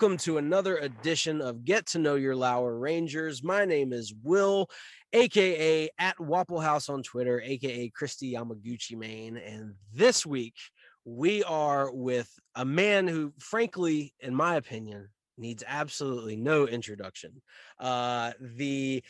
Welcome to another edition of Get to Know Your Lauer Rangers. My name is Will, aka at Wapple House on Twitter, aka Kristi Yamaguchi Main. And this week we are with a man who, frankly, in my opinion, needs absolutely no introduction. Uh, the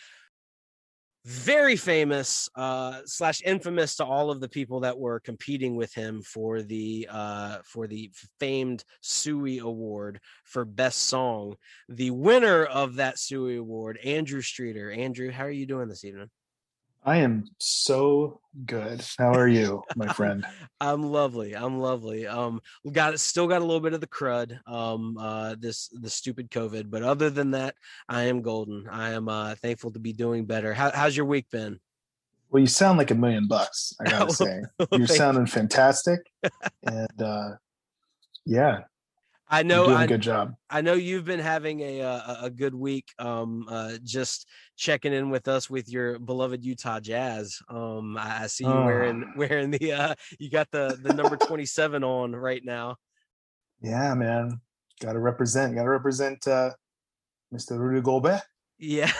very famous uh slash infamous to all of the people that were competing with him for the uh for the famed Sui award for best song. The winner of that Sui award andrew streeter. Andrew how are you doing this evening I am so good. How are you, my friend? i'm lovely i'm lovely um we got still got a little bit of the crud um uh this the stupid covid but other than that i am golden i am uh thankful to be doing better how, how's your week been Well, you sound like a million bucks, I gotta say. You're sounding fantastic. And uh yeah, i you're know doing I, a good job. I know you've been having a uh, a a good week. Um, uh, just checking in with us with your beloved Utah Jazz. Um, I, I see you wearing Ah. wearing the uh, you got the the number twenty seven on right now. Yeah, man. Gotta represent, gotta represent uh Mr. Rudy Gobert Yeah,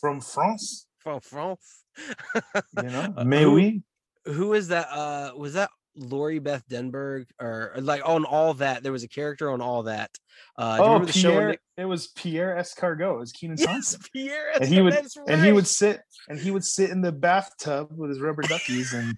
from France. from France. You know, Uh, may who- we? Who is that? Uh, was that Lori Beth Denberg or or like on all that? There was a character on all that. Uh, do you Oh, the show? Pierre. Nick- It was Pierre Escargot. It was Kenan Yes, Thompson. Pierre. And he would that's and he would sit and he would sit in the bathtub with his rubber duckies and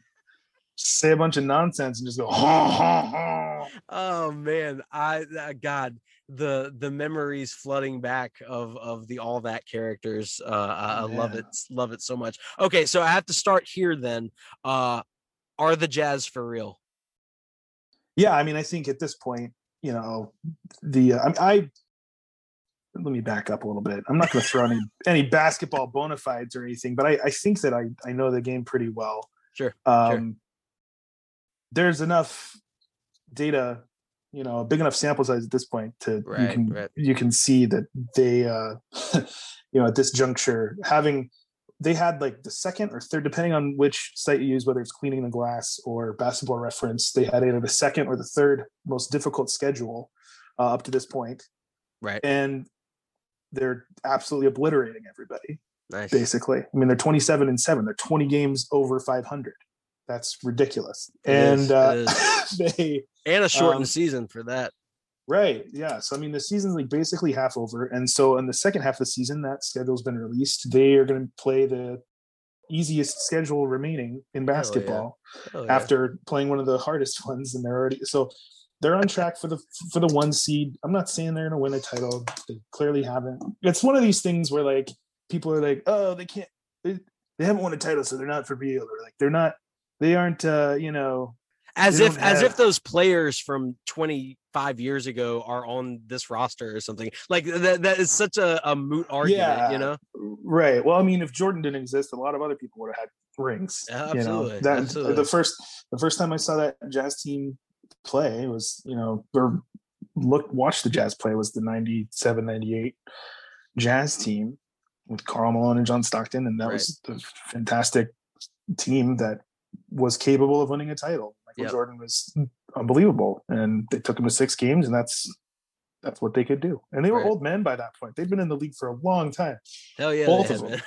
say a bunch of nonsense and just go ha ha ha. Oh man, I uh, God, the the memories flooding back of of the all that characters. Uh, I, I love it, love it so much. Okay, so I have to start here then. Uh, are the Jazz for real? yeah i mean i think at this point you know the uh, I, I let me back up a little bit i'm not going to throw any any basketball bona fides or anything but i i think that i i know the game pretty well Sure, um there's enough data you know a big enough sample size at this point to you can right. you can see that they uh you know at this juncture having they had like the second or third depending on which site you use whether it's cleaning the glass or basketball reference they had either the second or the third most difficult schedule uh, up to this point. Right. and they're absolutely obliterating everybody Nice. basically. I mean they're 27 and 7 they're 20 games over 500 that's ridiculous. It is, and uh, they And a shortened um, season for that. Right. Yeah. So I mean, the season's like basically half over, and so in the second half of the season, that schedule's been released. They are going to play the easiest schedule remaining in Hell yeah. basketball yeah. after playing one of the hardest ones, and they're already so they're on track for the for the one seed. I'm not saying they're going to win a title. They clearly haven't. It's one of these things where like people are like, oh, they can't. They, they haven't won a title, so they're not for real, or like they're not. They aren't. uh, You know. as if don't as if those players from 25 years ago are on this roster or something like that that is such a, a moot argument Yeah. you know Right. Well, I mean, if Jordan didn't exist, a lot of other people would have had rings. Yeah, you know absolutely, that absolutely. the first the first time I saw that Jazz team play was you know or look watch the Jazz play was the 97 98 Jazz team with Karl Malone and John Stockton and that Right. was the fantastic team that was capable of winning a title. Michael Yep. Jordan was unbelievable and they took him to six games and that's that's what they could do. And they were Right. old men by that point. They'd been in the league for a long time. Hell yeah, both of them.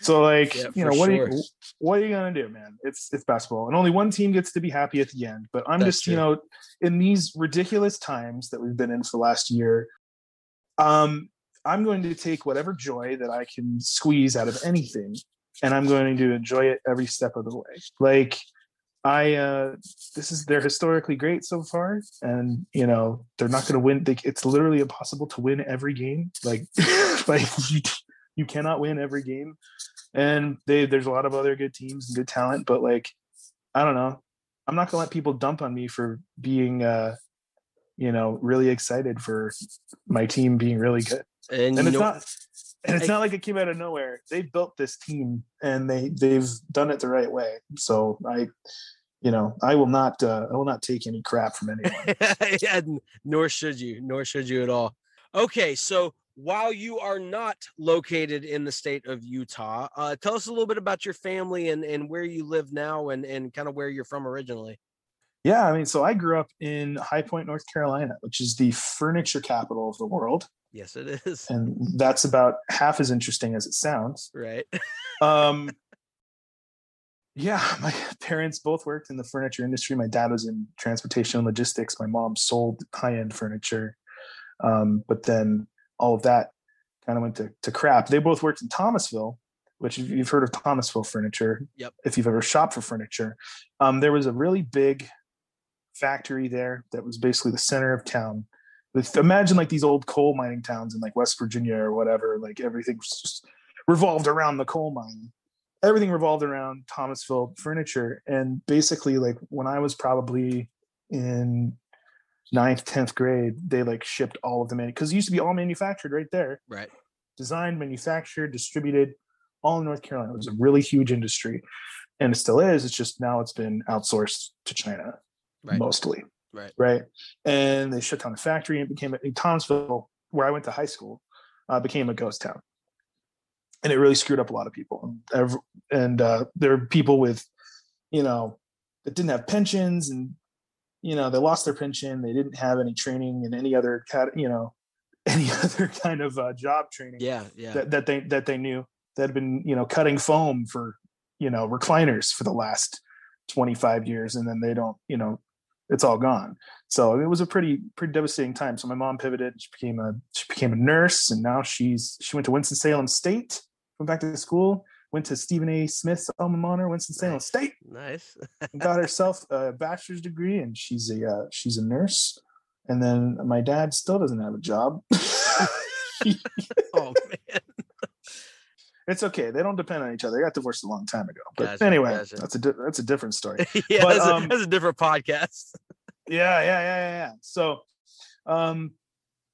So like, Yeah, you know, what are you what are you gonna do, man? It's it's basketball, and only one team gets to be happy at the end. But I'm That's just, you know, in these ridiculous times that we've been in for the last year, um, I'm going to take whatever joy that I can squeeze out of anything, and I'm going to enjoy it every step of the way. Like I uh this is they're historically great so far and you know they're not going to win they, it's literally impossible to win every game like like you, you cannot win every game. And they there's a lot of other good teams and good talent but like i don't know. I'm not going to let people dump on me for being uh you know really excited for my team being really good. And, and it's know, not and it's I- not like it came out of nowhere they built this team and they they've done it the right way so i you know i will not uh, i will not take any crap from anyone and nor should you, nor should you at all. Okay, so while you are not located in the state of Utah, uh, tell us a little bit about your family and, and where you live now and, and kind of where you're from originally. yeah i mean so i grew up in high point north carolina which is the furniture capital of the world Yes, it is. and that's about half as interesting as it sounds. Right. um yeah my parents both worked in the furniture industry. My dad was in transportation and logistics. My mom sold high-end furniture. Um, but then all of that kind of went to, to crap. They both worked in thomasville which if you've heard of thomasville furniture Yep. if you've ever shopped for furniture. Um, there was a really big factory there that was basically the center of town imagine like these old coal mining towns in like west virginia or whatever like everything just revolved around the coal mine. Everything revolved around thomasville furniture. And basically like when i was probably in ninth 10th grade they like shipped all of the because it used to be all manufactured right there. Right. designed manufactured distributed all in north carolina. It was a really huge industry. And it still is. It's just now it's been outsourced to china Right. mostly Right. right and they shut down the factory and it became in thomasville where i went to high school uh, became a ghost town and it really screwed up a lot of people and, and uh, there are people with you know that didn't have pensions and you know they lost their pension they didn't have any training in any other you know any other kind of uh, job training Yeah. Yeah. that, that they that they knew that had been you know cutting foam for you know recliners for the last 25 years and then they don't you know it's all gone so it was a pretty pretty devastating time so my mom pivoted she became a she became a nurse and now she's she went to winston-salem state went back to school went to stephen a smith's alma mater winston-salem Nice. state nice. got herself a bachelor's degree and she's a uh, she's a nurse and then my dad still doesn't have a job oh man. It's okay. They don't depend on each other. They got divorced a long time ago. But Gotcha, anyway, gotcha. that's a di- that's a different story. yeah, But, that's, um, a, that's a different podcast. yeah, yeah, yeah, yeah, yeah. So, um,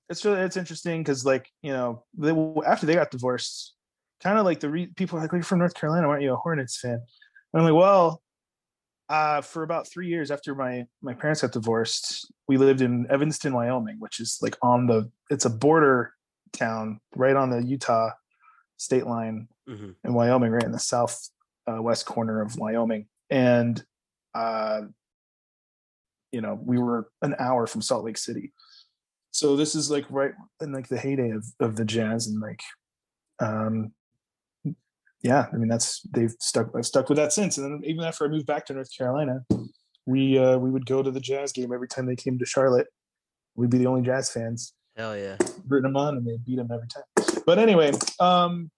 it's really it's interesting because like you know they after they got divorced, kind of like the re- people are like, "Well, you're from North Carolina, aren't you a Hornets fan?" And I'm like, well. Uh, for about three years after my my parents got divorced, we lived in Evanston, Wyoming, which is like on the it's a border town right on the Utah state line Mhm. in Wyoming, right in the south uh, west corner of Wyoming, and uh, you know we were an hour from Salt Lake City. So this is like right in like the heyday of of the jazz, and like, um, yeah, I mean that's they've stuck. I've stuck with that since, and then even after I moved back to North Carolina, we uh, we would go to the jazz game every time they came to Charlotte. We'd be the only jazz fans Hell yeah. rooting them on and they beat them every time. But anyway, um,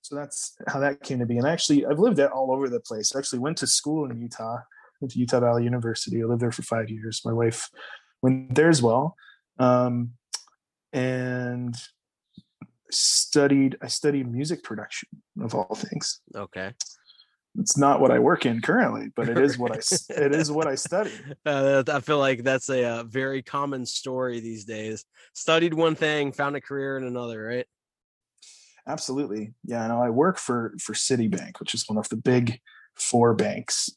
so that's how that came to be. And actually, I've lived that all over the place. I actually went to school in Utah, went to Utah Valley University. I lived there for five years. My wife went there as well. Um, and studied, I studied music production of all things. Okay. It's not what I work in currently, but it is what I, it is what I study. Uh, I feel like that's a, uh very common story these days. Studied one thing, found a career in another, right? Absolutely. Yeah, no, I work for for Citibank, which is one of the big four banks.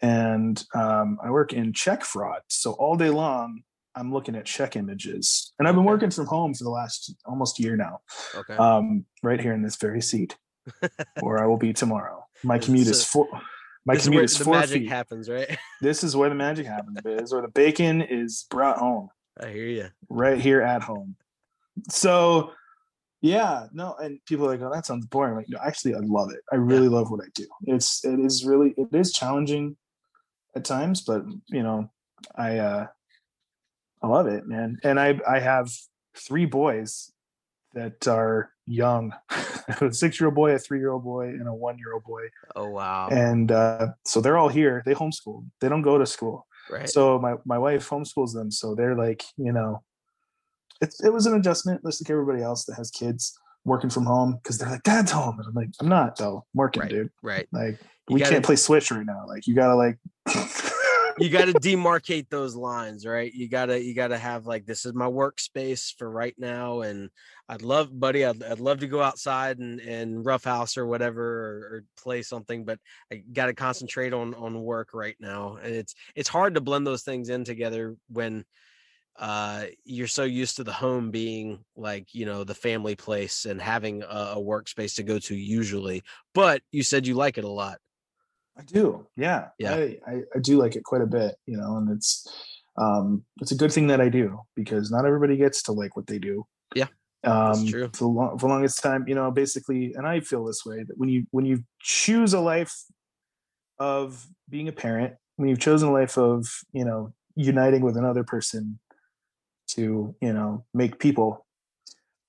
And um, I work in check fraud. So all day long, I'm looking at check images. And I've been Okay. working from home for the last almost year now, Okay. um, right here in this very seat where I will be tomorrow. My commute is is four. My this is commute where is the four magic feet. happens, right? this is where the magic happens, biz, or the bacon is brought home I hear you. right here at home. So, yeah, no, and people are like, "Oh, that sounds boring." I'm like, no, actually, I love it. I really love what I do. It's it is really it is challenging at times, but you know, I uh I love it, man. And I I have three boys that are young, a six year old boy, a three year old boy, and a one year old boy, Oh wow. and uh, so they're all here. They homeschool. They don't go to school. right. So my my wife homeschools them, so they're like, you know, it it was an adjustment, just like everybody else that has kids working from home because they're like, Dad's home, and I'm like, I'm not though, I'm working, Right. dude. right. Like You we gotta- can't play Switch right now. Like you gotta like. you got to demarcate those lines right? You gotta you gotta have like this is my workspace for right now and i'd love buddy i'd, I'd love to go outside and and roughhouse or whatever or, or play something but i gotta concentrate on on work right now. And it's it's hard to blend those things in together when uh you're so used to the home being like you know the family place and having a, a workspace to go to usually but you said you like it a lot I do. Yeah. Yeah. I, I, I do like it quite a bit, you know, and it's um it's a good thing that I do because not everybody gets to like what they do. Yeah, Um true. for the, long, for the longest time, you know, basically, and I feel this way that when you when you choose a life of being a parent, when you've chosen a life of, you know, uniting with another person to, you know, make people,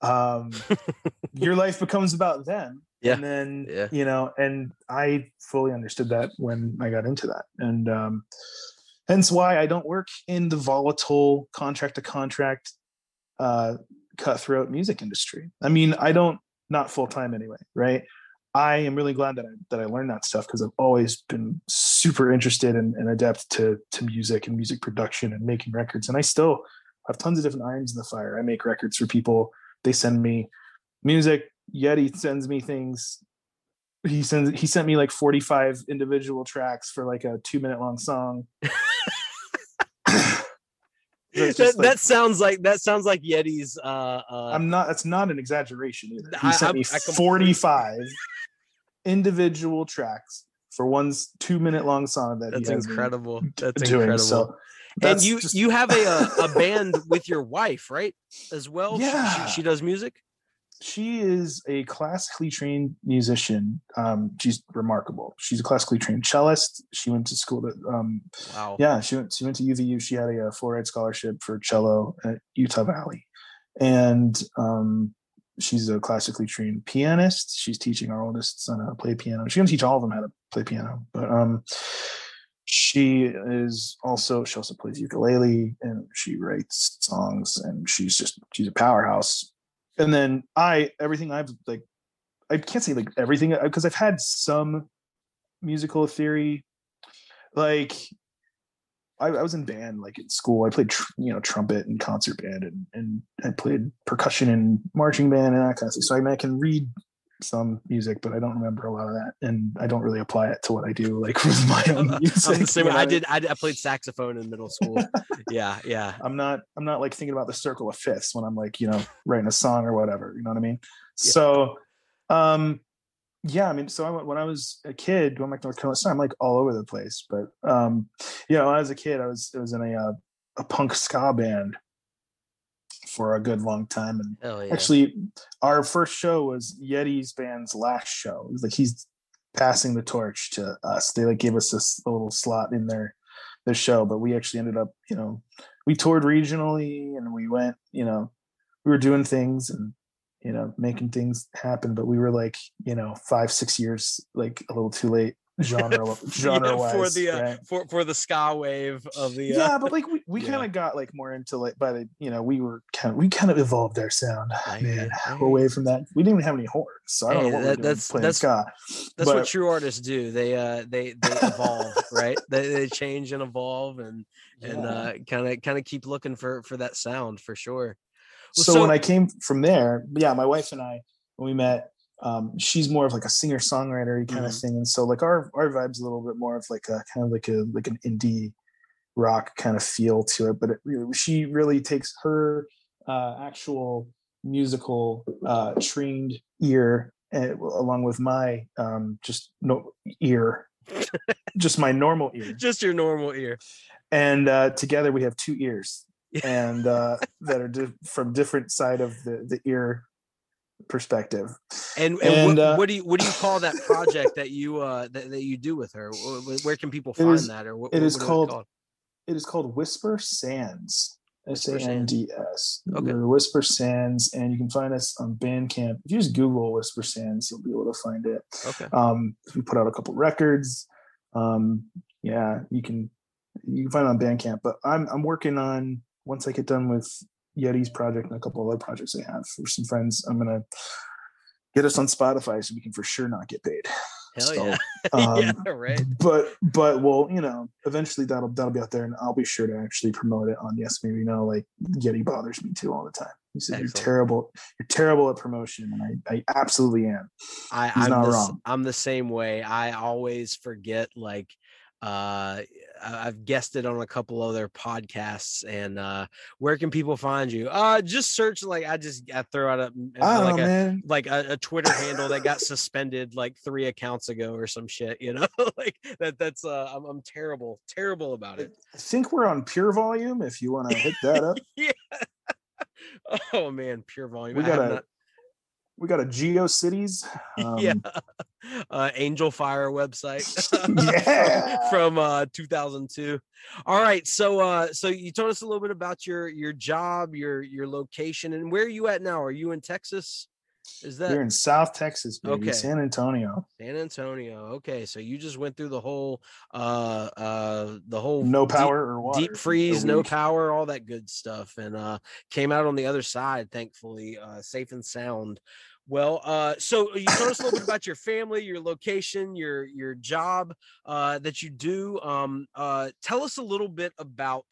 um your life becomes about them Yeah. and then Yeah. you know and i fully understood that when i got into that. And um hence why i don't work in the volatile contract to contract uh cutthroat music industry. I mean i don't not full time anyway right? I am really glad that i that i learned that stuff because i've always been super interested and, and adept to to music and music production and making records. And i still have tons of different irons in the fire. I make records for people. They send me music yeti sends me things he sends he sent me like 45 individual tracks for like a two minute long song that, like- that sounds like that sounds like Yeti's. Uh, uh, i'm not that's not an exaggeration either he I- sent I- me I 45 individual tracks for one two minute long song that that's incredible. That's doing incredible. so and you just- you have a, a a band with your wife, right? As well. She- she- Yeah. she, does music. She is a classically trained musician. Um, she's remarkable. She's a classically trained cellist. She went to school at um, Wow. yeah, she went she went to UVU. She had a, uh full-ride scholarship for cello at Utah Valley, and um, she's a classically trained pianist. She's teaching our oldest son how to play piano. She's gonna teach all of them how to play piano, but um, she is also she also plays ukulele and she writes songs and she's just she's a powerhouse. And then I everything I've like I can't say like everything uh, because I've had some musical theory like I, I was in band like in school. I played tr- you know trumpet and concert band and and I played percussion and marching band and that kind of stuff. So I, mean, I can read some music, but I don't remember a lot of that, and I don't really apply it to what I do like with my own music. I'm the same. I did. I, I played saxophone in middle school. yeah, yeah. I'm not I'm not like thinking about the circle of fifths when I'm like, you know, writing a song or whatever. You know what I mean? So um yeah, I mean, so I went when I was a kid, going back to North Carolina, so I'm like all over the place. But um, you know, when I was a kid, I was I was in a uh, a punk ska band for a good long time. And yeah. actually our first show was Yeti's band's last show. It was like he's passing the torch to us. They like gave us this little slot in their their show, but we actually ended up, you know, we toured regionally and we went, you know, we were doing things and you know, making things happen, but we were like, you know, five, six years like a little too late genre genre Yeah, for the uh, right? for for the ska wave of the. Uh, yeah, but like we, we yeah. kind of got like more into like by the you know we were kind of we kind of evolved our sound I man away from that we didn't even have any horns so I don't Hey, know what that- that's- that's- ska That's but- what true artists do. They uh they they evolve, right? They they change and evolve and and uh kind of kind of keep looking for for that sound for sure. well, so, so- when I came from there yeah my wife and I when we met um, she's more of like a singer songwriter kind Mhm. of thing, and so like our our vibe's a little bit more of like a kind of like a like an indie rock kind of feel to it. But it, she really takes her uh, actual musical uh, trained ear uh, along with my um, just no ear, just my normal ear, Just your normal ear. and uh, together we have two ears and uh, that are di- from different side of the the ear perspective. And, and, And, what, uh, what do you what do you call that project that you uh that, that you do with her? Where, can people find is- that? Or what, it what- is what called- It is called Whisper Sands. S A N D S. Okay. Whisper Sands, and you can find us on Bandcamp. If you just Google Whisper Sands, you'll be able to find it. Okay. Um, we put out a couple records. Um, yeah, you can you can find it on Bandcamp. But I'm I'm working on once I get done with Yeti's project and a couple other projects I have for some friends. I'm gonna get us on Spotify so we can for sure not get paid. Hell So, yeah. Um, yeah, right. but but well you know eventually that'll that'll be out there and i'll be sure to actually promote it on yes maybe no like yeti bothers me too all the time he said you're terrible you're terrible at promotion and i i absolutely am I, He's I'm not the, wrong. I'm the same way. I always forget like uh I've guessed it on a couple other podcasts and uh where can people find you? Uh just search like I just I throw out a don't like a like a, a Twitter handle that got suspended like three accounts ago or some shit, you know? like that that's uh I'm, I'm terrible, terrible about it. i think we're on pure volume if you want to hit that up yeah. Oh man, pure volume. we I have got a not- we got a geocities um, yeah uh angel fire website Yeah. from uh 2002 all right so uh so you told us a little bit about your your job your your location and where are you at now? Are you in texas? Is that we're in south texas baby Okay. san antonio. San antonio okay so you just went through the whole uh uh the whole no deep- power or water deep freeze no power all that good stuff and uh came out on the other side thankfully uh safe and sound well uh so you told us a little bit about your family your location your your job uh that you do um uh tell us a little bit about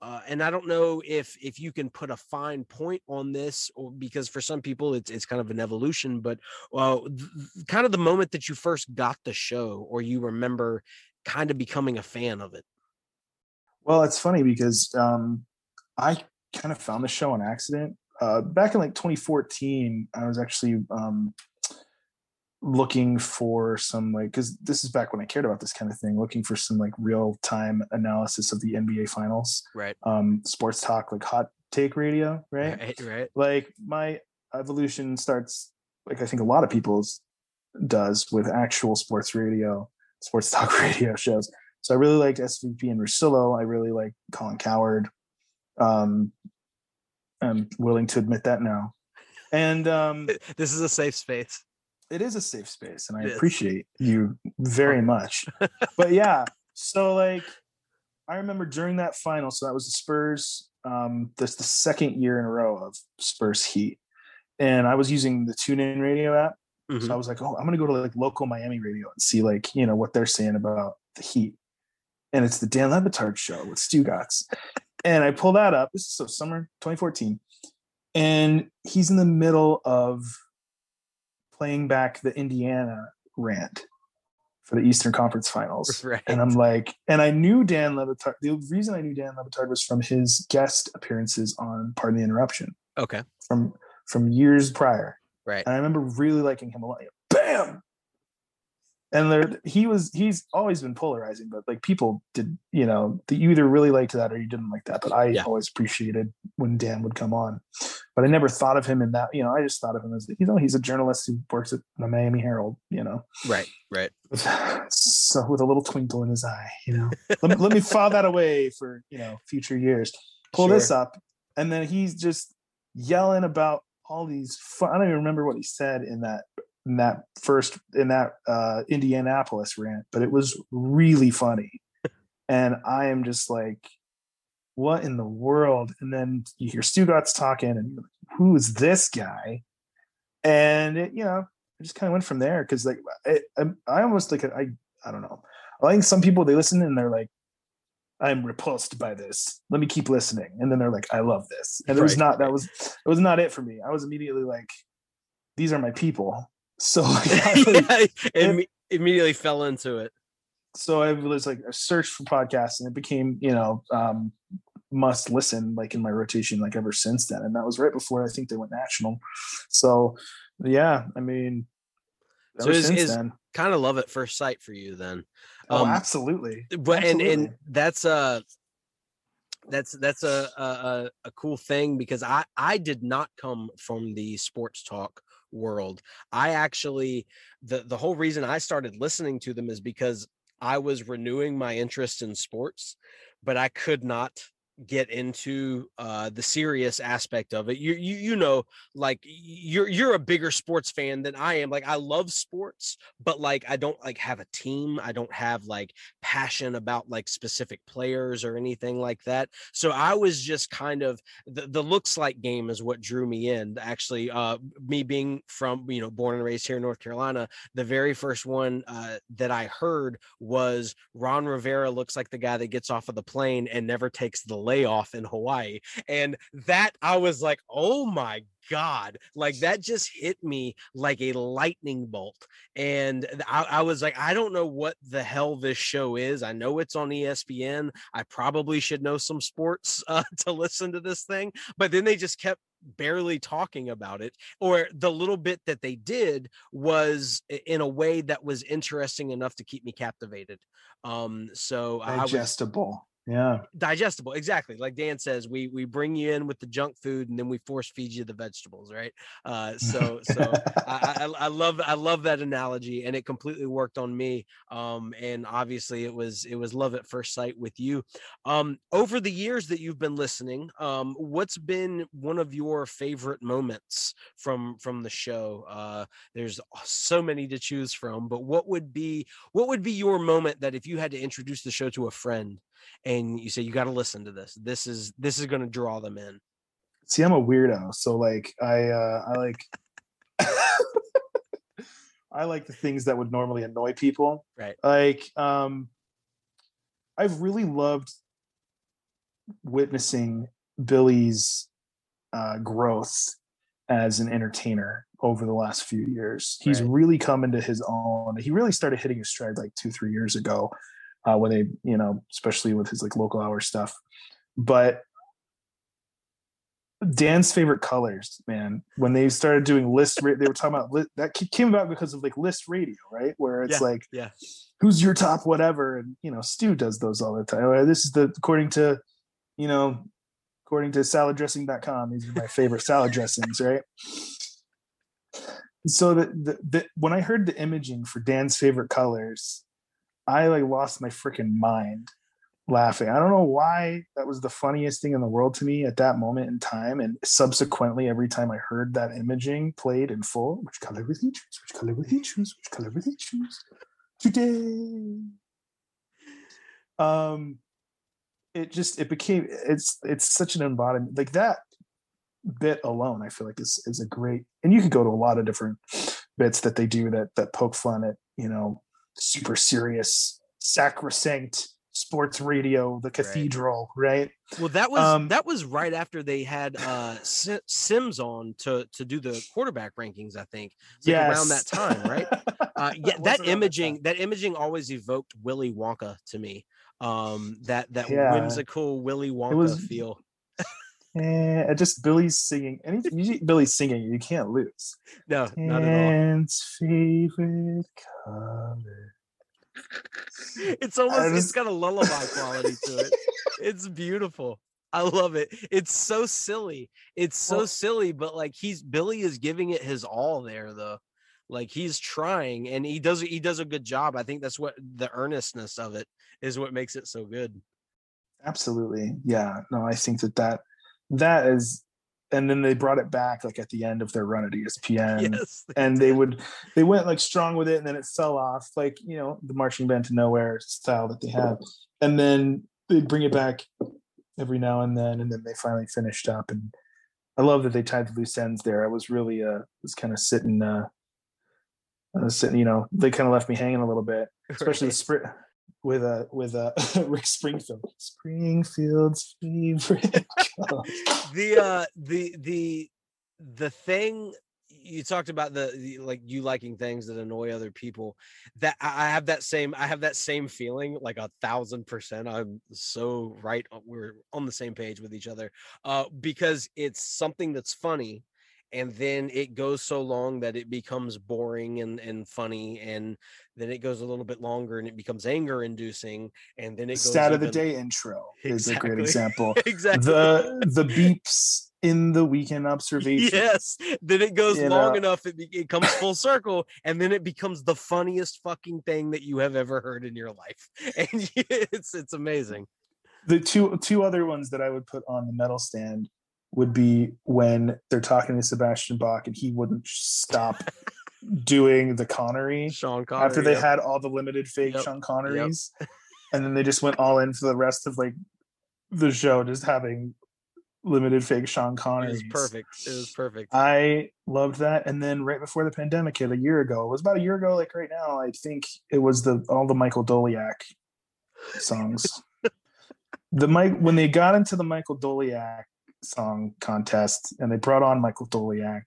uh, and I don't know if if you can put a fine point on this, or because for some people it's it's kind of an evolution. But uh, th- kind of the moment that you first got the show, or you remember kind of becoming a fan of it. Well, it's funny because um, I kind of found the show on accident. Uh, back in like 2014, I was actually um, looking for some like because this is back when I cared about this kind of thing, looking for some like real time analysis of the NBA finals, Right. um, sports talk, like hot take radio, right? Right. Right. Like my evolution starts like I think a lot of people's does with actual sports radio, sports talk radio shows. So I really liked SVP and Russillo. I really like Colin Cowherd. Um, I'm willing to admit that now. And um, This is a safe space. it is a safe space, and I appreciate you very much. but yeah, so like I remember during that final, so that was the Spurs. Um, this the second year in a row of Spurs Heat, and I was using the TuneIn Radio app. Mhm. So I was like, oh, I'm gonna go to like local Miami radio and see like you know what they're saying about the Heat, and it's the Dan Le Batard show with Stugatz, and I pull that up. This is so summer 2014, and he's in the middle of playing back the Indiana rant for the Eastern Conference Finals. Right. And I'm like, and I knew Dan Le Batard. The reason I knew Dan Le Batard was from his guest appearances on Pardon the Interruption okay. from from years prior. Right. And I remember really liking him a lot. Bam. And there, he was. He's always been polarizing, but like people did, you know, that you either really liked that or you didn't like that. But I Yeah. always appreciated when Dan would come on. But I never thought of him in that. You know, I just thought of him as you know, he's a journalist who works at the Miami Herald. You know, Right. Right. so with a little twinkle in his eye. You know, let, me, let me file that away for you know future years. Pull this up, and then he's just yelling about all these. Fun, I don't even remember what he said in that in that first in that uh, Indianapolis rant, but it was really funny, and I am just like. What in the world? And then you hear Stugatz talking, and you're like, who is this guy? And it, you know, I just kind of went from there because like I, I, I almost like I I don't know. I think some people they listen and they're like, I'm repulsed by this. Let me keep listening, and then they're like, I love this. And it was not that was it was not it for me. I was immediately like, these are my people. So I like, yeah, imme- immediately fell into it. so I was like a search for podcasts and it became, you know, um, must listen like in my rotation like ever since then. And that was right before I think they went national. So yeah, I mean So is- is- Kind of love at first sight for you then. Oh, um, absolutely. but and and that's uh that's that's a a- a cool thing because i i did not come from the sports talk world. I actually the the whole reason i started listening to them is because i was renewing my interest in sports but i could not get into uh the serious aspect of it you you you know like you're you're a bigger sports fan than i am like i love sports but like i don't like have a team i don't have like passion about like specific players or anything like that. So I was just kind of the, the looks like game is what drew me in. Actually, uh, me being from you know born and raised here in North Carolina, the very first one uh, that I heard was Ron Rivera looks like the guy that gets off of the plane and never takes the layoff in Hawaii, and that I was like, oh my god like that just hit me like a lightning bolt and I, I was like i don't know what the hell this show is i know it's on espn i probably should know some sports uh, to listen to this thing but then they just kept barely talking about it or the little bit that they did was in a way that was interesting enough to keep me captivated um so digestible. Yeah. digestible exactly like dan says we we bring you in with the junk food and then we force feed you the vegetables right? Uh so so I, I i love i love that analogy and it completely worked on me um and obviously it was it was love at first sight with you. Um over the years that you've been listening um what's been one of your favorite moments from from the show? Uh there's so many to choose from but what would be what would be your moment that if you had to introduce the show to a friend and you say you got to listen to this this is this is going to draw them in See, I'm a weirdo. So like I uh I like I like the things that would normally annoy people. Right. Like um I've really loved witnessing Billy's uh growth as an entertainer over the last few years. He's Right. really come into his own. He really started hitting his stride like 2-3 years ago uh when they, you know, especially with his like local hour stuff. But Dan's favorite colors, man. When they started doing list, ra- they were talking about li- that came about because of like list radio, right? Where it's Yeah, like, yeah. who's your top whatever, and you know, Stu does those all the time. This is the according to, you know, according to saladdressing.com, these are my favorite salad dressings, right? So the, the, the when I heard the imaging for Dan's favorite colors, I like lost my freaking mind laughing. I don't know why that was the funniest thing in the world to me at that moment in time. And subsequently, every time I heard that imaging played in full, which color will he choose? Which color will he choose? Which color will he choose today? Um, it just it became it's it's such an embodiment like that bit alone. I feel like is is a great, and you could go to a lot of different bits that they do that that poke fun at you know super serious sacrosanct sports radio the cathedral right, Well, that was Um, that was right after they had uh Si- Sims on to to do the quarterback rankings. I think It's like around that time, right? Uh, yeah, that imaging time. that imaging always evoked Willy Wonka to me. Um, that that Yeah. whimsical Willy Wonka was- feel. Eh, just Billy's singing. Anything you Billy's singing, you can't lose. No, not at all. Dan's favorite color. It's almost—it's got a lullaby quality to it. It's beautiful. I love it. It's so silly. It's so Well- silly, but like he's Billy is giving it his all there though. Like he's trying and he does he does a good job. I think that's what the earnestness of it is what makes it so good. Absolutely. Yeah. No, I think that that that is and then they brought it back like at the end of their run at ESPN. yes. and they would they went like strong with it and then it fell off like you know the marching band to nowhere style that they have and then they'd bring it back every now and then and then they finally finished up and i love that they tied the loose ends there i was really uh was kind of sitting uh I was sitting, you know, they kind of left me hanging a little bit, especially Right. the sprint with a with a Rick Springfield. Springfield's favorite the uh the the the thing you talked about the, the like you liking things that annoy other people that i have that same i have that same feeling like a thousand percent i'm so right we're on the same page with each other uh because it's something that's funny and then it goes so long that it becomes boring and, and funny and then it goes a little bit longer and it becomes anger inducing and then it goes Stat of the day intro is a great example. exactly The the beeps in the weekend observation. Yes. Then it goes You long know. enough, it, be- it comes full circle, and then it becomes the funniest fucking thing that you have ever heard in your life. And it's it's amazing. the two two other ones that I would put on the medal stand would be when they're talking to Sebastian Bach and he wouldn't stop doing the Connery Sean Connery. after they yep. had all the limited fake Yep. Sean Connerys, and then they just went all in for the rest of like the show, just having limited fake Sean it Connerys. was perfect. It was perfect. I loved that. And then right before the pandemic hit a year ago, it was about a year ago, like right now, I think it was the all the Michael Doliak songs. the Mike when they got into the Michael Doliak song contest and they brought on Michael Doliak.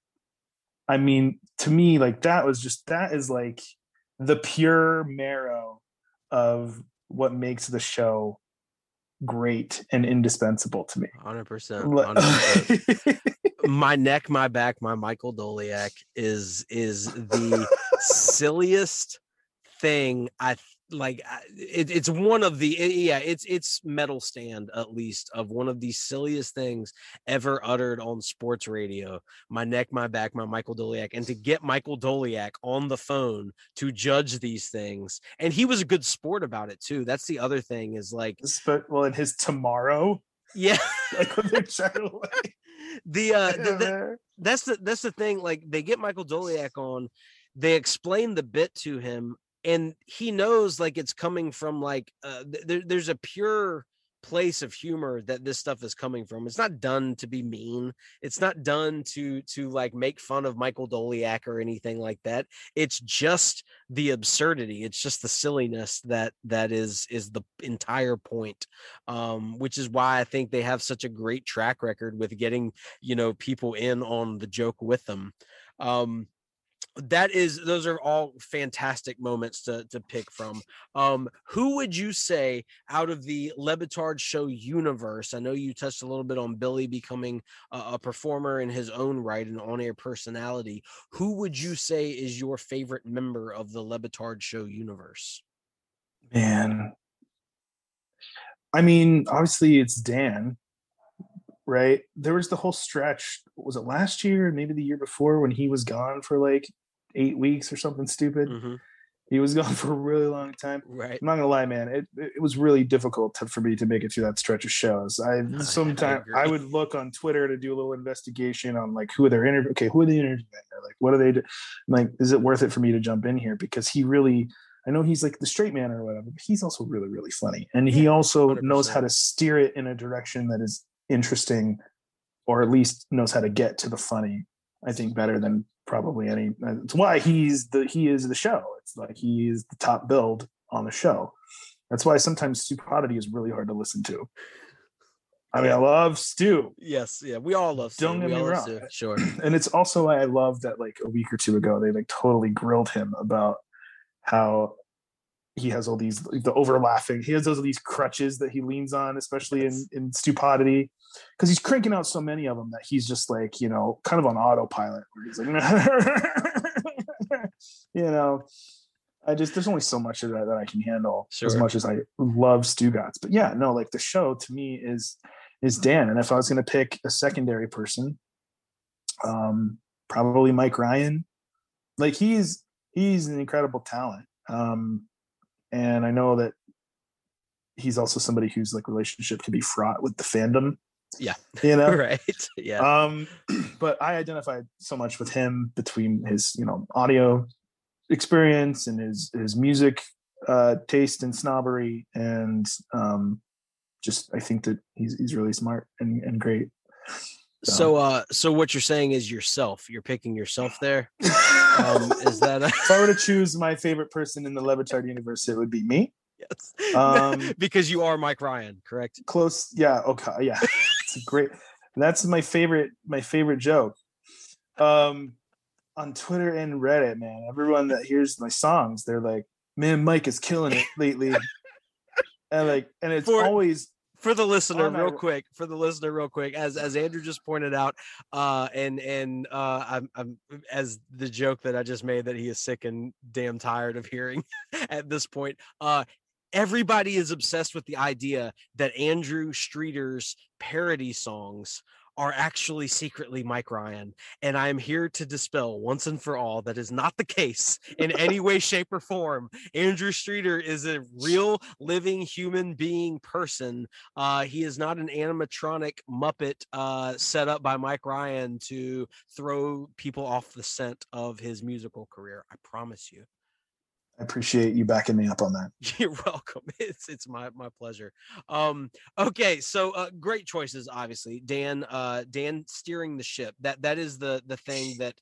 I mean, to me, like that was just that is like the pure marrow of what makes the show great and indispensable to me. 100%. 100%. My neck, my back, my Michael Doliak is is the silliest thing I like. It, it's one of the it- yeah. It's it's metal stand at least of one of the silliest things ever uttered on sports radio. My neck, my back, my Michael Doliak, and to get Michael Doliak on the phone to judge these things, and he was a good sport about it too. That's the other thing is like but well in his tomorrow yeah. like when they try to the uh the, the, that's the that's the thing like they get michael doliak on they explain the bit to him and he knows like it's coming from like uh, there, there's a pure place of humor that this stuff is coming from. It's not done to be mean. It's not done to to like make fun of michael doliak or anything like that. It's just the absurdity. It's just the silliness that that is is the entire point um which is why i think they have such a great track record with getting you know people in on the joke with them. Um that is those are all fantastic moments to to pick from. Um who would you say out of the Le Batard show universe i know you touched a little bit on billy becoming a, a performer in his own right and on-air personality who would you say is your favorite member of the Le Batard show universe? Man. I mean obviously it's dan right there was the whole stretch was it last year and maybe the year before when he was gone for like eight weeks or something stupid Mhm. he was gone for a really long time right i'm not gonna lie man it, it was really difficult to, for me to make it through that stretch of shows i sometimes I, agree. would look on twitter to do a little investigation on like who are they're interviewing okay who are they interviewing like what are they do? like is it worth it for me to jump in here because he really I know he's like the straight man or whatever, but he's also really, really funny. And he also 100%. knows how to steer it in a direction that is interesting, or at least knows how to get to the funny, I think, better than probably any. It's why he's the he is the show. It's like he is the top build on the show. That's why sometimes stupidity is really hard to listen to. I mean, I love Stu. yes yeah we all love stu. Don't get We me wrong. Stu. sure and it's also why I love that like a week or two ago they like totally grilled him about how he has all these the overlapping he has those these crutches that he leans on especially in in stupidity because he's cranking out so many of them that he's just like you know kind of on autopilot where he's like you know I just there's only so much of that that I can handle as much as I love Stugatz. But yeah no like the show to me is is Dan and if I was going to pick a secondary person um probably Mike Ryan. Like he's he's an incredible talent. Um and I know that he's also somebody whose like relationship can be fraught with the fandom. Yeah. you know? Right. Yeah. Um but i identified so much with him between his you know audio experience and his his music uh taste and snobbery and um just i think that he's he's really smart and, and great so uh so what you're saying is yourself you're picking yourself there? Um is that a- if i were to choose my favorite person in the Le Batard universe it would be me. Yes. Um because you are mike ryan correct? Close yeah okay yeah. It's a great that's my favorite my favorite joke. Um on Twitter and Reddit, man. Everyone that hears my songs, they're like, "Man, Mike is killing it lately," and like, and it's For- always for the listener real quick for the listener real quick as as andrew just pointed out uh and and uh i'm i'm as the joke that i just made that he is sick and damn tired of hearing at this point uh everybody is obsessed with the idea that andrew streeter's parody songs are actually secretly Mike Ryan. And I am here to dispel once and for all that is not the case in any way, shape, or form. Andrew Streeter is a real living human being person. Uh, he is not an animatronic Muppet uh, set up by Mike Ryan to throw people off the scent of his musical career. I promise you. I appreciate you backing me up on that. You're welcome. It's it's my my pleasure. Um okay, so uh great choices obviously. Dan uh Dan steering the ship. That that is the the thing that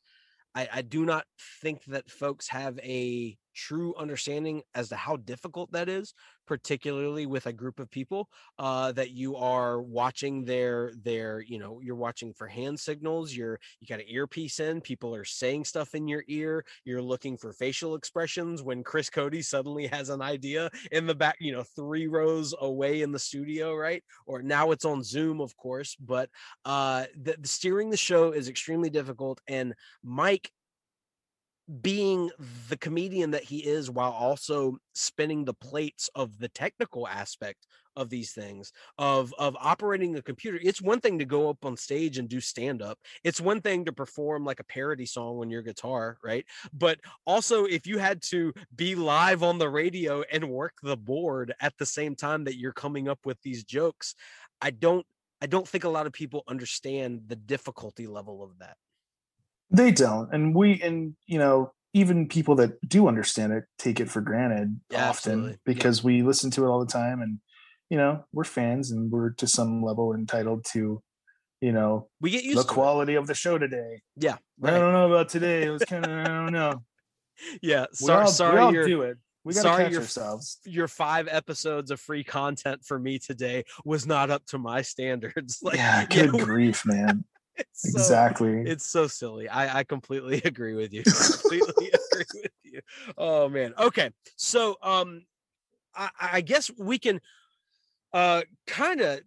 I I do not think that folks have a true understanding as to how difficult that is, particularly with a group of people uh that you are watching their their, you know, you're watching for hand signals, you're you got an earpiece in, people are saying stuff in your ear, you're looking for facial expressions when Chris Cody suddenly has an idea in the back, you know, three rows away in the studio, right? Or now it's on Zoom, of course, but uh the, the steering the show is extremely difficult and Mike being the comedian that he is while also spinning the plates of the technical aspect of these things of of operating a computer. It's one thing to go up on stage and do stand up it's one thing to perform like a parody song on your guitar right? But also if you had to be live on the radio and work the board at the same time that you're coming up with these jokes i don't i don't think a lot of people understand the difficulty level of that They don't, and we, and you know, even people that do understand it take it for granted Yeah, often absolutely. Yeah. because we listen to it all the time, and you know, we're fans, and we're to some level entitled to, you know, we get used the to it. quality of the show today. yeah I don't know about today. It was kind of I don't know. yeah sorry all, sorry we all do it. We gotta sorry catch you're- ourselves. your five episodes of free content for me today was not up to my standards. Like, yeah, good know, grief, man. It's so- exactly. it's so silly. I, I completely agree with you. completely agree with you. Oh man. Okay. So um I, I guess we can uh kind of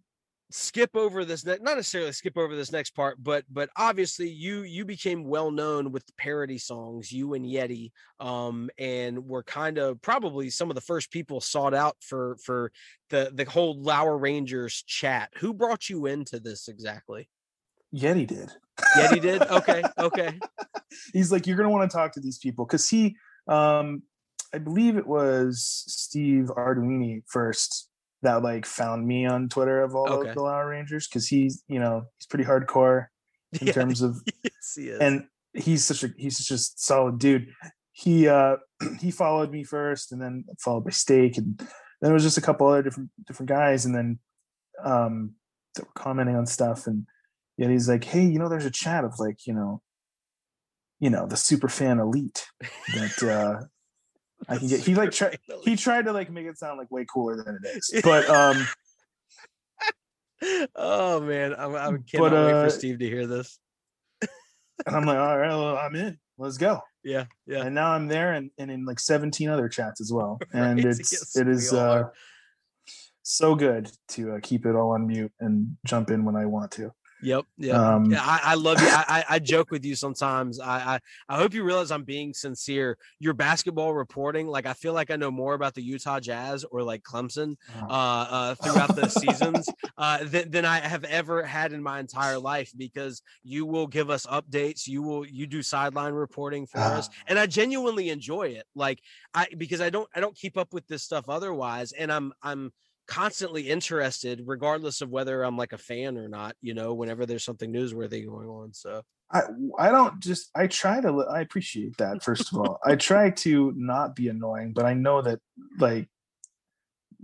skip over this ne- not necessarily skip over this next part but but obviously you you became well known with parody songs you and yeti um and were kind of probably some of the first people sought out for for the the whole Lauer Rangers chat who brought you into this exactly Yeti did. Yeti did okay okay He's like, you're gonna want to talk to these people because he, um, I believe it was Steve Arduini first that like found me on Twitter of all Okay. of the Lauer Rangers because he's you know he's pretty hardcore in Yeah, terms of yes, he is. and he's such a he's such a solid dude. He uh he followed me first and then followed by Steak and then it was just a couple other different different guys and then um that were commenting on stuff and yet he's like, hey, you know, there's a chat of like, you know, you know, the super fan elite that uh I can get he like try, he tried to like make it sound like way cooler than it is. But um oh man, I'm, I But, cannot wait for uh, Steve to hear this. and I'm like, all right, well, I'm in. Let's go. Yeah, yeah. and now I'm there and, and in like 17 other chats as well. And Right, it's yes, it is uh, so good to uh, keep it all on mute and jump in when I want to. Yep, yep. Um, yeah, I, I love you. I, I, joke with you sometimes. I, I I hope you realize I'm being sincere. Your basketball reporting, like I feel like I know more about the Utah Jazz or like Clemson uh, uh, uh, throughout the seasons uh, than, than I have ever had in my entire life because you will give us updates. You will you do sideline reporting for us, Ah. and I genuinely enjoy it. Like I because I don't I don't keep up with this stuff otherwise, and I'm I'm constantly interested regardless of whether I'm like a fan or not. You know, whenever there's something newsworthy going on. So I I don't just I try to I appreciate that first of all. I try to not be annoying, but I know that like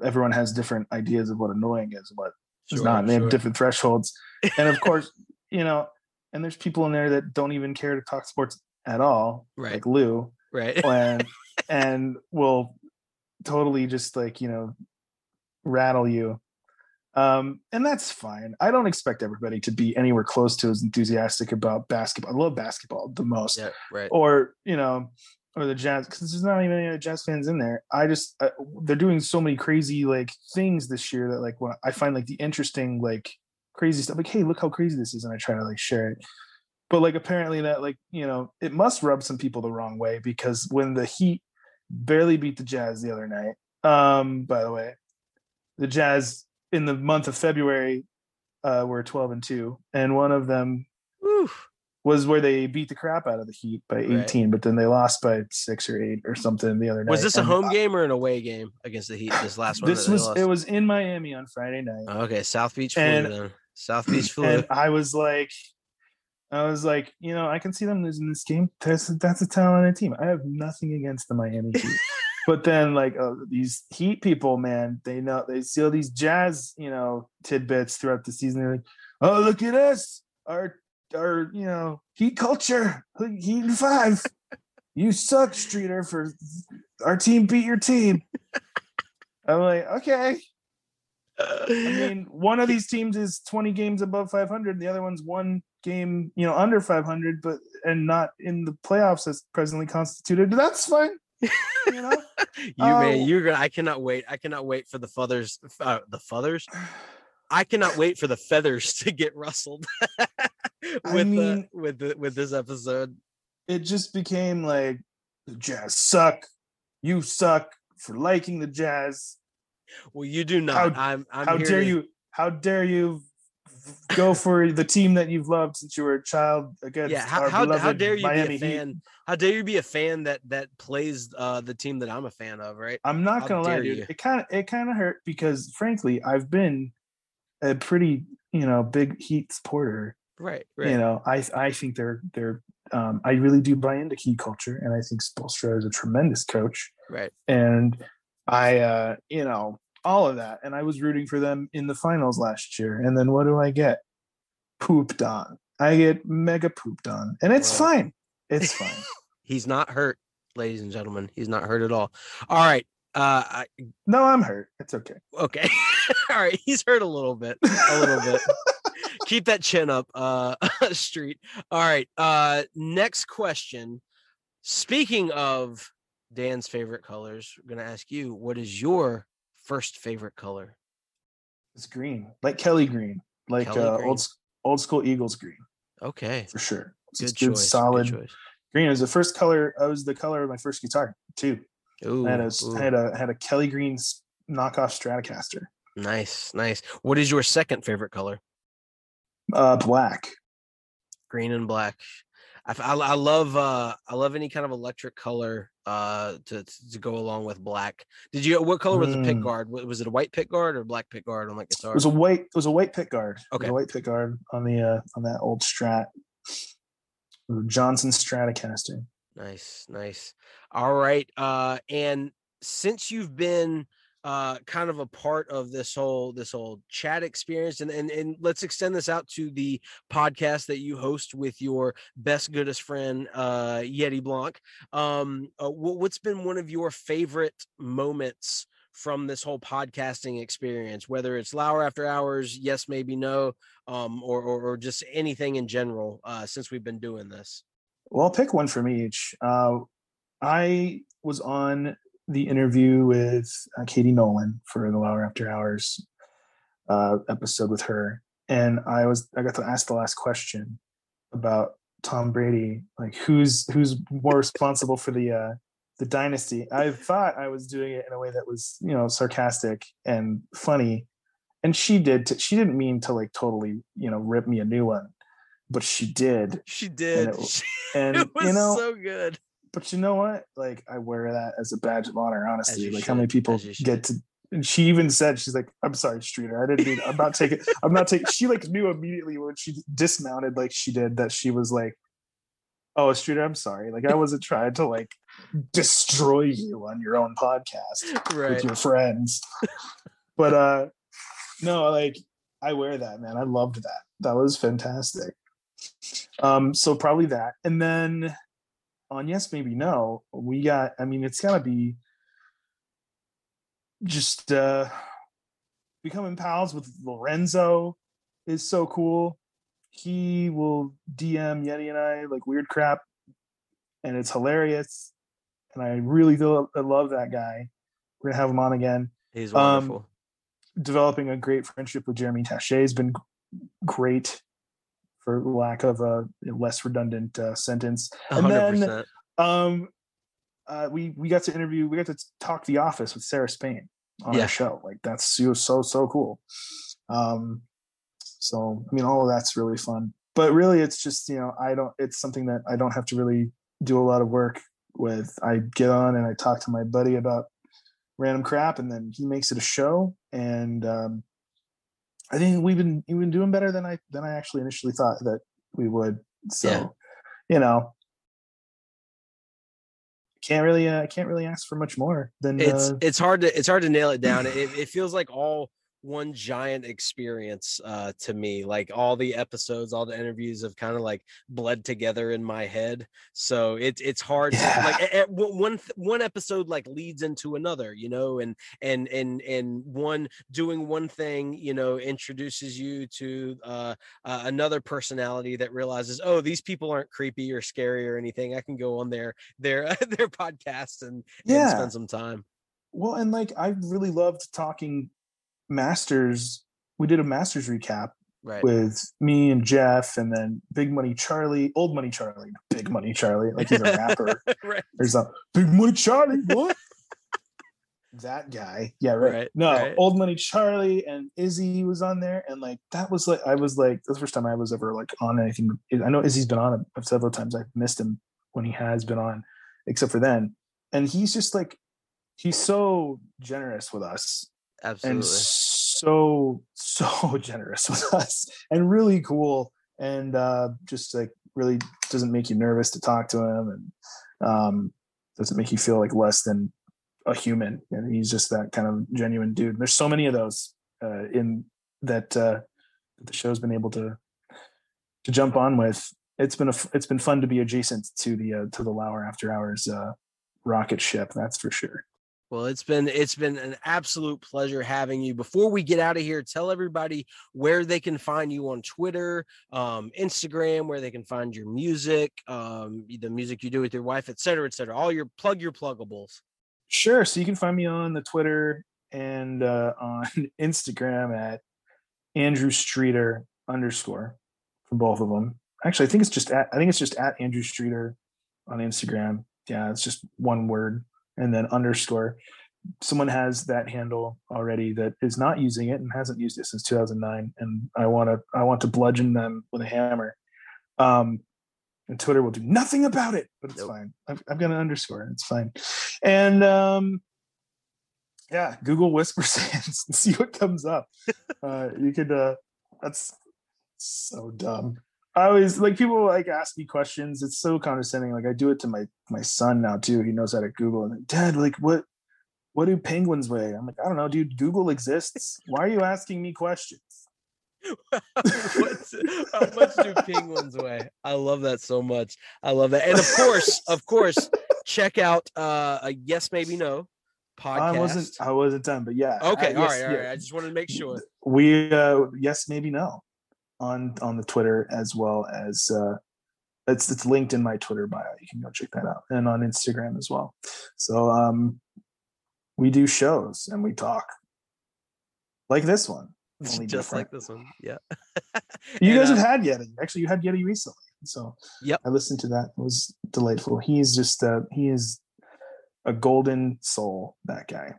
everyone has different ideas of what annoying is, what is not. And they have different thresholds, and of course, you know, and there's people in there that don't even care to talk sports at all, Right. like Lou. right. and and will totally just like you know rattle you Um, and that's fine. I don't expect everybody to be anywhere close to as enthusiastic about basketball. I love basketball the most. Yeah, right. Or, you know, or the Jazz because there's not even any Jazz fans in there. I just uh, they're doing so many crazy like things this year that like what I find like the interesting like crazy stuff. Like, hey, look how crazy this is, and I try to like share it. But like apparently that like you know it must rub some people the wrong way because when the Heat barely beat the Jazz the other night. Um, by the way, the Jazz in the month of February uh, were 12 and 2, and one of them Oof. was where they beat the crap out of the Heat by 18, Right. but then they lost by six or eight or something the other night. Was this a home I- game or an away game against the Heat? This last one. This was lost? it was in Miami on Friday night, okay. South Beach. And-. South Beach and I was like, I was like, you know, I can see them losing this game. That's that's a talented team. I have nothing against the Miami Heat. But then, like uh, these Heat people, man, they know they see all these Jazz, you know, tidbits throughout the season. They're like, "Oh, look at us, our our you know Heat culture, Heat and five. You suck, Streeter, for our team beat your team." I'm like, okay. I mean, one of these teams is 20 games above 500, the other one's one game, you know, under 500, but and not in the playoffs as presently constituted. That's fine. You know, you Oh. man, you're gonna. I cannot wait. I cannot wait for the feathers. Uh, the feathers. I cannot wait for the feathers to get rustled with mean- the with the with this episode. it just became like the Jazz suck. You suck for liking the Jazz. Well, you do not. How- I'm. I'm how dare to- you? How dare you go for the team that you've loved since you were a child against Yeah. How our how, how dare you Miami be a Heat? fan? How dare you be a fan that that plays uh the team that I'm a fan of? Right. I'm not How gonna lie, dude. you. It kind of it kind of hurt because frankly, I've been a pretty you know big Heat supporter. Right. Right. You know, I I think they're they're um, I really do buy into Heat culture, and I think Spoelstra is a tremendous coach. Right. And I uh, you know all of that, and I was rooting for them in the finals last year, and then what do I get? Pooped on. I get mega pooped on, and it's Right. fine. It's fine. He's not hurt, ladies and gentlemen. He's not hurt at all. All right. Uh. I, no, I'm hurt. It's okay. okay. all right. He's hurt a little bit. A little bit. keep that chin up uh street all right uh next question speaking of dan's favorite colors we're gonna ask you what is your first favorite color It's green, like Kelly green, like Kelly uh, green. old old school Eagles green okay for sure. It's good just choice solid good choice. green. It was the first color. I was the color of my first guitar too. Ooh, I had a ooh, I had a had a Kelly green knockoff Stratocaster, nice nice what is your second favorite color uh, black. green and black I, I, I love uh i love any kind of electric color uh to to go along with black did you what color was the pick Mm. guard was it a white pick guard or black pick guard on that guitar It was a white. It was a white pick guard. It was Okay. a white pick guard on the uh, on that old Strat. Johnson Stratocaster. Nice, nice. All right. Uh and since you've been uh kind of a part of this whole this whole chat experience and and, and let's extend this out to the podcast that you host with your best goodest friend uh Yeti Blanc. Um uh, what's been one of your favorite moments from this whole podcasting experience whether it's Lauer after hours yes maybe no um or or, or just anything in general uh since we've been doing this Well, I'll pick one from each. Uh, I was on the interview with uh, Katie Nolan for the Lauer After Hours uh, episode with her, and I was I got to ask the last question about Tom Brady, like who's who's more responsible for the uh, the dynasty. I thought I was doing it in a way that was you know sarcastic and funny, and she did. T- she didn't mean to like totally you know rip me a new one, but she did. She did. it- She- And it was you know, so good. But you know what? Like I wear that as a badge of honor, honestly. Like how many people get to and she even said she's like, I'm sorry, Streeter. I didn't mean I'm not taking I'm not taking she like knew immediately when she dismounted like she did that she was like, Oh, Streeter, I'm sorry. Like I wasn't trying to like destroy you on your own podcast Right. with your friends. but uh no, like I wear that, man. I loved that. That was fantastic. Um, so probably that. And then on yes, maybe no, we got, I mean, it's gotta be just uh becoming pals with Lorenzo is so cool. He will DM Yeti and I like weird crap, and it's hilarious. And I really do I love that guy. We're gonna have him on again. He's Um, wonderful. Developing a great friendship with Jeremy Taché has been great, for lack of a less redundant uh, sentence. And hundred then- Um, uh, we we got to interview, we got to talk The Office with Sarah Spain on Yeah. our show. Like that's so so so cool. Um, so I mean, all of that's really fun. But really, it's just you know, I don't. It's something that I don't have to really do a lot of work with. I get on and I talk to my buddy about random crap, and then he makes it a show. And um, I think we've been we've been doing better than I than I actually initially thought that we would. So, Yeah. you know, can't really uh, can't really ask for much more than it's uh, it's hard to it's hard to nail it down. It, it feels like all one giant experience uh to me like all the episodes all the interviews have kind of like bled together in my head so it's it's hard to, like Yeah. e- e- one one episode like leads into another you know and and and and one doing one thing you know introduces you to uh, uh another personality that realizes oh these people aren't creepy or scary or anything i can go on their their their podcast and, and Yeah. spend some time well and like i really loved talking masters we did a masters recap right. with me and jeff and then big money charlie old money charlie big money charlie like he's a rapper right. there's a big money charlie what? That guy. Yeah right, Right, no right. old money charlie and izzy was on there and like that was like i was like the first time i was ever like on anything. I know izzy's been on it several times. I've missed him when he has been on except for then. And he's just like he's so generous with us absolutely. and so so generous with us and really cool and uh just like really doesn't make you nervous to talk to him and um doesn't make you feel like less than a human and he's just that kind of genuine dude there's so many of those uh in that uh the show's been able to to jump on with. It's been a it's been fun to be adjacent to the uh to the Lauer after hours uh rocket ship that's for sure Well, it's been it's been an absolute pleasure having you. Before we get out of here, tell everybody where they can find you on Twitter, um, Instagram, where they can find your music, um, the music you do with your wife, et cetera, et cetera. All your plug your pluggables. Sure. So you can find me on the Twitter and uh, on Instagram at Andrew Streeter underscore for both of them. Actually, I think it's just at I think it's just at Andrew Streeter on Instagram. Yeah, it's just one word and then underscore. Someone has that handle already that is not using it and hasn't used it since 2009, and I want to I want to bludgeon them with a hammer. Um, and Twitter will do nothing about it, but it's Nope. fine. I've, I've got an underscore. It's fine. And um, yeah, Google Whisper Sands and see what comes up. Uh, you could. Uh, that's so dumb. I always like people like ask me questions. It's so condescending. Like I do it to my my son now too. He knows how to Google. And Dad, like what what do penguins weigh? I'm like, I don't know, dude. Google exists. Why are you asking me questions? How much do penguins weigh? I love that so much. I love that. And of course, of course, check out uh, a yes maybe no podcast. I wasn't I wasn't done, but yeah. okay, uh, all yes, right, all right. yeah. I just wanted to make sure. we uh yes maybe no on on the twitter as well as uh it's it's linked in my twitter bio. You can go check that out. And on instagram as well. So um we do shows and we talk. Like this one. Only just like different. this one. Yeah. you And, guys uh, have had yeti. Actually you had yeti recently. So Yep. i listened to that. It was delightful. He's just uh he is a golden soul that guy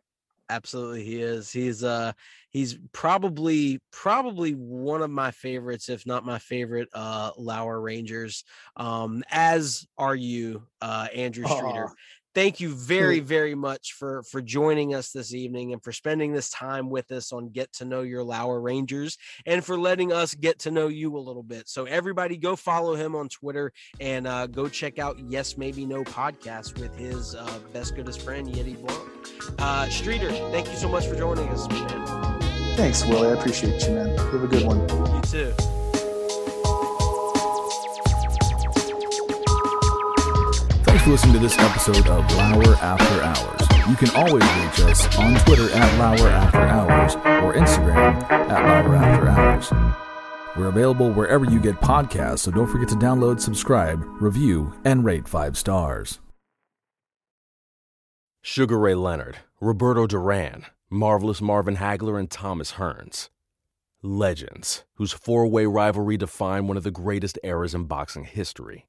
Absolutely, he is. He's uh he's probably probably one of my favorites, if not my favorite, uh Lauer Rangers. Um, as are you, uh Andrew Streeter. Thank you very, very much for for joining us this evening and for spending this time with us on Get to Know Your Lauer Rangers and for letting us get to know you a little bit. So everybody go follow him on Twitter and uh, go check out Yes Maybe No podcast with his uh, best goodest friend Yeti Blanc. Uh, Streeter, thank you so much for joining us, man. thanks willie i appreciate you man have a good one You too. For listening to this episode of Lauer After Hours. You can always reach us on Twitter at Lauer After Hours or or Instagram at Lauer After Hours. We're available wherever you get podcasts, so don't forget to download, subscribe, review, and rate five stars. Sugar Ray Leonard, Roberto Duran, Marvelous Marvin Hagler, and Thomas Hearns. Legends, whose four way rivalry defined one of the greatest eras in boxing history.